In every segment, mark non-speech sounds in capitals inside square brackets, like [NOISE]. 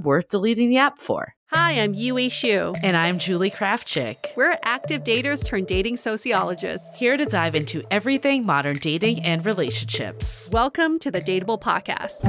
worth deleting the app for. Hi, I'm Yue Shu. And I'm Julie Krafchick. We're active daters turned dating sociologists. Here to dive into everything modern dating and relationships. Welcome to the Dateable Podcast.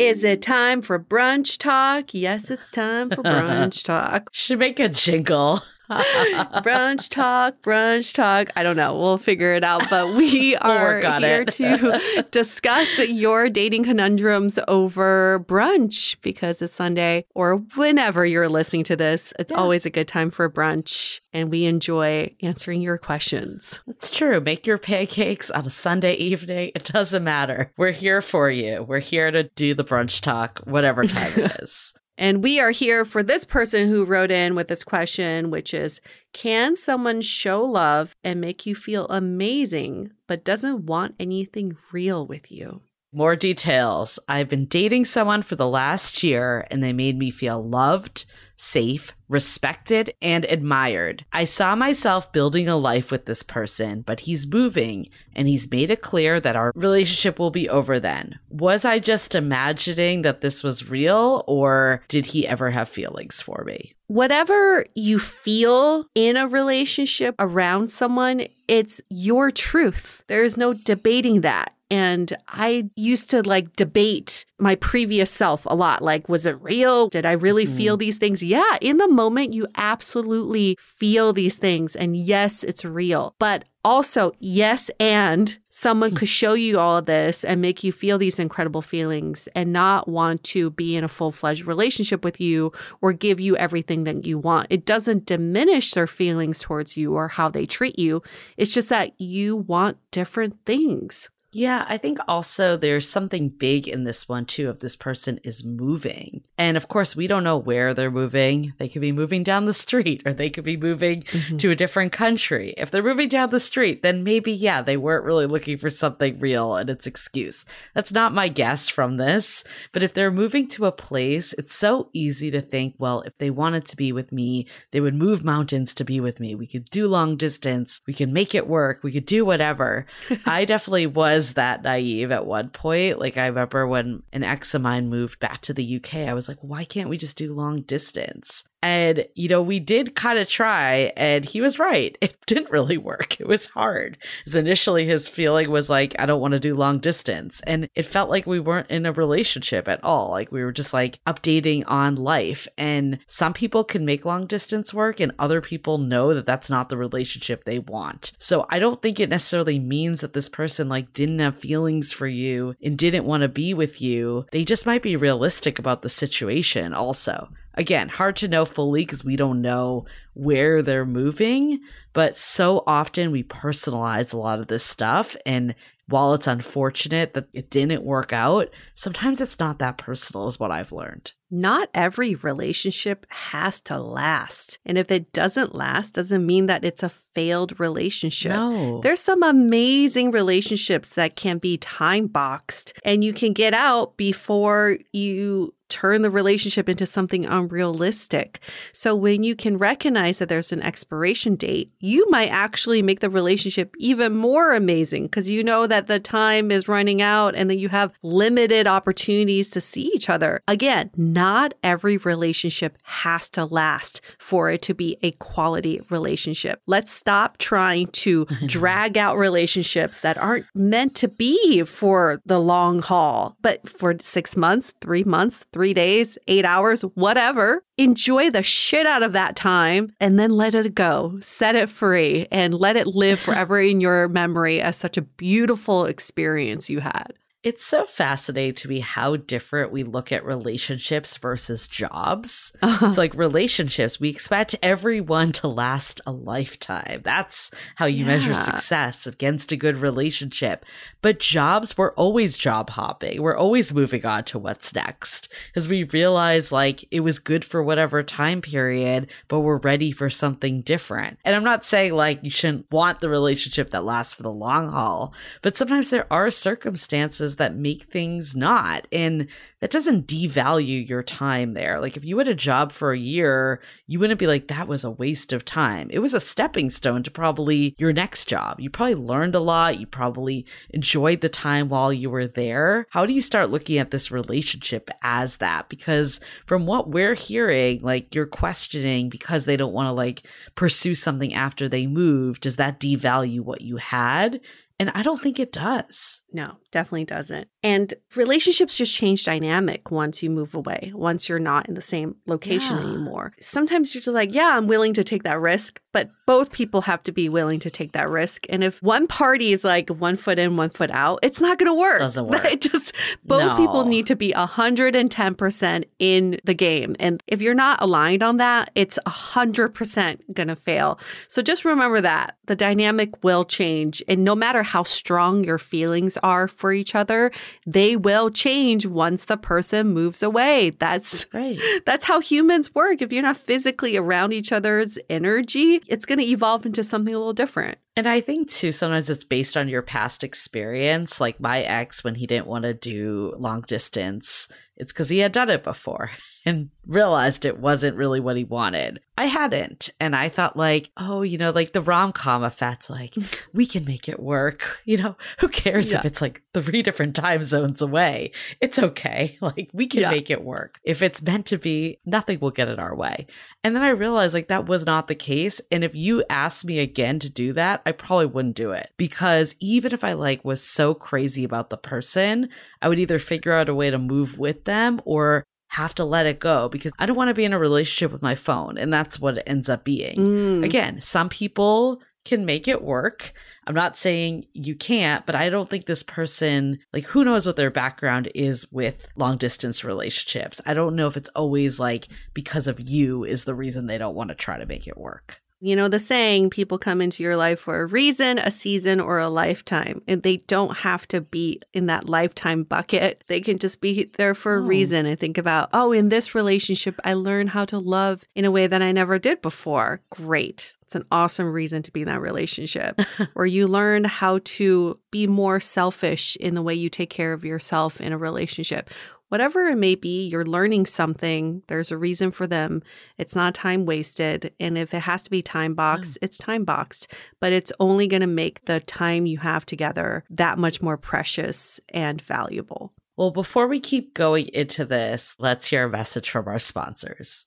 Is it time for brunch talk? Yes, it's time for [LAUGHS] brunch talk. Should make a jingle. [LAUGHS] brunch talk, brunch talk. I don't know. We'll figure it out. But we [LAUGHS] are we'll here to [LAUGHS] discuss your dating conundrums over brunch because it's Sunday or whenever you're listening to this. It's yeah. always a good time for brunch. And we enjoy answering your questions. It's true. Make your pancakes on a Sunday evening. It doesn't matter. We're here for you. We're here to do the brunch talk, whatever time it is. And we are here for this person who wrote in with this question, which is Can someone show love and make you feel amazing, but doesn't want anything real with you? More details. I've been dating someone for the last year and they made me feel loved, safe, respected, and admired. I saw myself building a life with this person, but he's moving and he's made it clear that our relationship will be over then. Was I just imagining that this was real or did he ever have feelings for me? Whatever you feel in a relationship around someone, it's your truth. There's no debating that. And I used to like debate my previous self a lot. Like, was it real? Did I really mm-hmm. feel these things? Yeah, in the moment, you absolutely feel these things. And yes, it's real. But also, yes, and someone could show you all of this and make you feel these incredible feelings and not want to be in a full fledged relationship with you or give you everything that you want. It doesn't diminish their feelings towards you or how they treat you. It's just that you want different things. Yeah, I think also there's something big in this one too of this person is moving. And of course, we don't know where they're moving. They could be moving down the street or they could be moving mm-hmm. to a different country. If they're moving down the street, then maybe, yeah, they weren't really looking for something real and it's excuse. That's not my guess from this. But if they're moving to a place, it's so easy to think, well, if they wanted to be with me, they would move mountains to be with me. We could do long distance. We could make it work. We could do whatever. [LAUGHS] I definitely was that naive at one point. Like I remember when an ex of mine moved back to the UK, I was like, why can't we just do long distance? And, you know, we did kind of try, and he was right. [LAUGHS] It didn't really work. It was hard. Because initially his feeling was like, I don't want to do long distance. And it felt like we weren't in a relationship at all. Like we were just like updating on life. And some people can make long distance work, and other people know that that's not the relationship they want. So I don't think it necessarily means that this person like didn't have feelings for you and didn't want to be with you. They just might be realistic about the situation also. Again, hard to know fully because we don't know where they're moving, but so often we personalize a lot of this stuff. And while it's unfortunate that it didn't work out, sometimes it's not that personal, is what I've learned. Not every relationship has to last. And if it doesn't last, doesn't mean that it's a failed relationship. No. There's some amazing relationships that can be time boxed and you can get out before you turn the relationship into something unrealistic. So when you can recognize that there's an expiration date, you might actually make the relationship even more amazing because you know that the time is running out and that you have limited opportunities to see each other. Again, not every relationship has to last for it to be a quality relationship. Let's stop trying to [LAUGHS] drag out relationships that aren't meant to be for the long haul, but for 6 months, 3 months, three days, eight hours, whatever. Enjoy the shit out of that time and then let it go. Set it free and let it live [LAUGHS] forever in your memory as such a beautiful experience you had. It's so fascinating to me how different we look at relationships versus jobs. Uh-huh. It's like relationships, we expect everyone to last a lifetime. That's how you yeah. measure success against a good relationship. But jobs, we're always job hopping. We're always moving on to what's next because we realize like it was good for whatever time period, but we're ready for something different. And I'm not saying like you shouldn't want the relationship that lasts for the long haul, but sometimes there are circumstances that make things not. And that doesn't devalue your time there. Like if you had a job for a year, you wouldn't be like, that was a waste of time. It was a stepping stone to probably your next job. You probably learned a lot. You probably enjoyed the time while you were there. How do you start looking at this relationship as that? Because from what we're hearing, like you're questioning because they don't want to like pursue something after they move. Does that devalue what you had? And I don't think it does. No, definitely doesn't. And relationships just change dynamic once you move away, once you're not in the same location yeah. anymore. Sometimes you're just like, yeah, I'm willing to take that risk, but both people have to be willing to take that risk. And if one party is like one foot in, one foot out, it's not going to work. Doesn't [LAUGHS] work. It just both no. people need to be 110% in the game. And if you're not aligned on that, it's 100% going to fail. So just remember that the dynamic will change. And no matter how strong your feelings are for each other, they will change once the person moves away. That's right. [LAUGHS] That's how humans work. If you're not physically around each other's energy, it's going to evolve into something a little different. And I think too, sometimes it's based on your past experience. Like my ex, when he didn't want to do long distance, it's because he had done it before [LAUGHS] and realized it wasn't really what he wanted. I hadn't. And I thought, like, oh, you know, like the rom com effect's like, [LAUGHS] we can make it work. [LAUGHS] You know, who cares yeah. if it's like three different time zones away? It's okay. [LAUGHS] Like, we can yeah. make it work. If it's meant to be, nothing will get in our way. And then I realized, like, that was not the case. And if you asked me again to do that, I probably wouldn't do it because even if I like was so crazy about the person, I would either figure out a way to move with them or have to let it go because I don't want to be in a relationship with my phone. And that's what it ends up being. Mm. Again, some people can make it work. I'm not saying you can't, but I don't think this person, like, who knows what their background is with long distance relationships. I don't know if it's always like because of you is the reason they don't want to try to make it work. You know, the saying, people come into your life for a reason, a season, or a lifetime. And they don't have to be in that lifetime bucket. They can just be there for a Oh. reason and think about, oh, in this relationship, I learned how to love in a way that I never did before. Great. It's an awesome reason to be in that relationship. [LAUGHS] or you learn how to be more selfish in the way you take care of yourself in a relationship. Whatever it may be, you're learning something. There's a reason for them. It's not time wasted. And if it has to be time hmm. boxed, it's time boxed. But it's only going to make the time you have together that much more precious and valuable. Well, before we keep going into this, let's hear a message from our sponsors.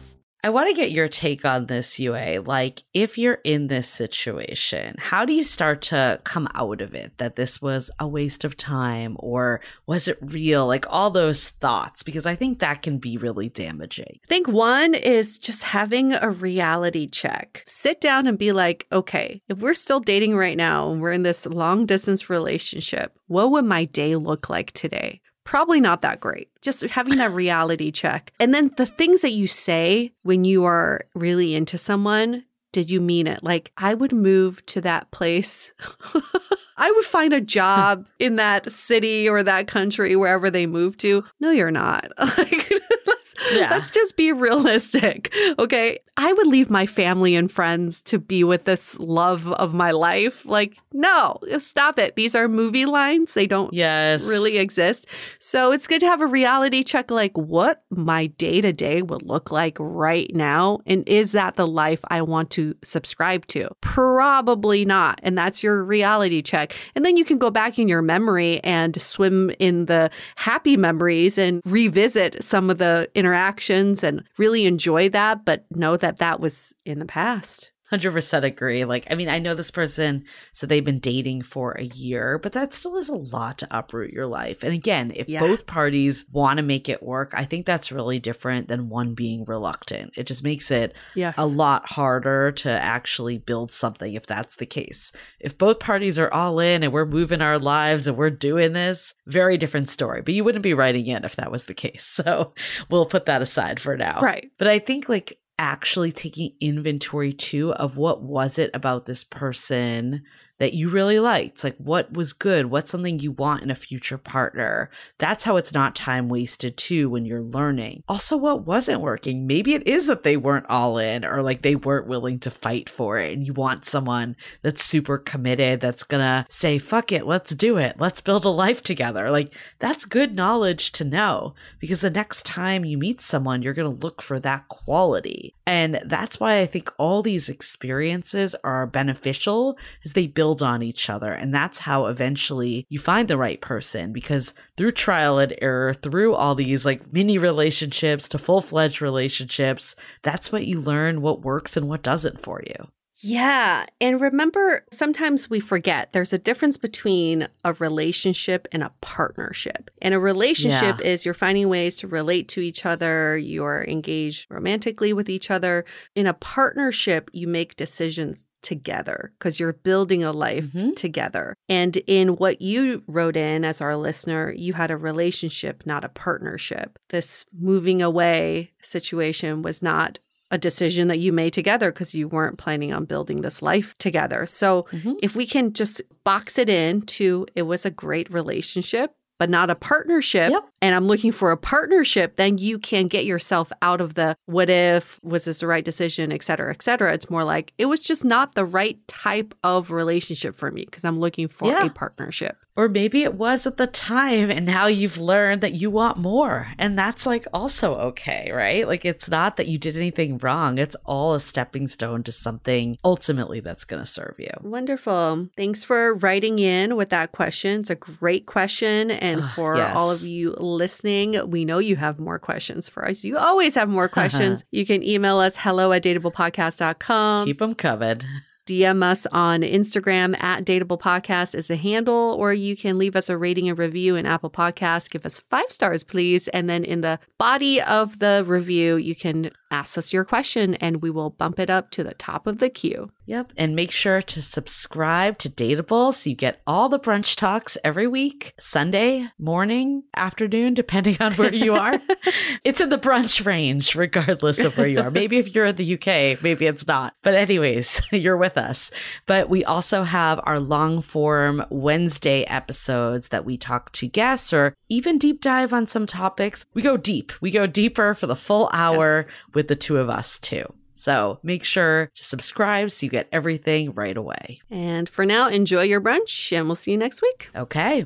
I want to get your take on this, Yue. Like, if you're in this situation, how do you start to come out of it that this was a waste of time or was it real? Like, all those thoughts, because I think that can be really damaging. I think one is just having a reality check. Sit down and be like, okay, if we're still dating right now and we're in this long distance relationship, what would my day look like today? Probably not that great. Just having that reality check. And then the things that you say when you are really into someone, did you mean it? Like, I would move to that place. [LAUGHS] I would find a job [LAUGHS] in that city or that country, wherever they move to. No, you're not. [LAUGHS] Like, let's Yeah. Let's just be realistic. Okay. I would leave my family and friends to be with this love of my life. Like, no, stop it. These are movie lines. They don't yes. really exist. So it's good to have a reality check like what my day to day would look like right now. And is that the life I want to subscribe to? Probably not. And that's your reality check. And then you can go back in your memory and swim in the happy memories and revisit some of the interactions and really enjoy that, but know that that was in the past. 100% agree. Like, I mean, I know this person, so they've been dating for a year, but that still is a lot to uproot your life. And again, if Yeah. both parties want to make it work, I think that's really different than one being reluctant. It just makes it Yes. a lot harder to actually build something if that's the case. If both parties are all in and we're moving our lives and we're doing this, very different story. But you wouldn't be writing in if that was the case. [LAUGHS] So we'll put that aside for now. Right. But I think like actually taking inventory too of what was it about this person that you really liked? Like what was good? What's something you want in a future partner? That's how it's not time wasted too when you're learning. Also, what wasn't working? Maybe it is that they weren't all in or like they weren't willing to fight for it and you want someone that's super committed that's gonna say, fuck it, let's do it. Let's build a life together. Like that's good knowledge to know because the next time you meet someone, you're gonna look for that quality. And that's why I think all these experiences are beneficial as they build on each other. And that's how eventually you find the right person because through trial and error, through all these like mini relationships to full fledged relationships, that's what you learn what works and what doesn't for you. Yeah. And remember, sometimes we forget there's a difference between a relationship and a partnership. And a relationship is you're finding ways to relate to each other, you're engaged romantically with each other. In a partnership, you make decisions together because you're building a life Mhm. together. And in what you wrote in as our listener, you had a relationship, not a partnership. This moving away situation was not a decision that you made together because you weren't planning on building this life together. So Mhm. if we can just box it in to it was a great relationship, but not a partnership, Yep. and I'm looking for a partnership, then you can get yourself out of the what if, was this the right decision, et cetera, et cetera. It's more like it was just not the right type of relationship for me because I'm looking for Yeah. a partnership. Or maybe it was at the time and now you've learned that you want more. And that's like also okay, right? Like it's not that you did anything wrong. It's all a stepping stone to something ultimately that's going to serve you. Wonderful. Thanks for writing in with that question. It's a great question. And Ah, for all of you listening, we know you have more questions for us. You always have more [LAUGHS] questions. you can email us hello at dateablepodcast.com. Keep them covered. DM us on Instagram at Dateable Podcast is the handle, or you can leave us a rating and review in Apple Podcasts. Give us five stars, please. And then in the body of the review, you can ask us your question and we will bump it up to the top of the queue. Yep. And make sure to subscribe to Dateable so you get all the brunch talks every week, Sunday, morning, afternoon, depending on where you are. [LAUGHS] it's in the brunch range, regardless of where you are. Maybe if you're in the UK, maybe it's not. But, anyways, [LAUGHS] you're with us. But we also have our long form Wednesday episodes that we talk to guests or even deep dive on some topics. We go deep, we go deeper for the full hour with the two of us, too. So make sure to subscribe so you get everything right away. And for now, enjoy your brunch and we'll see you next week. Okay.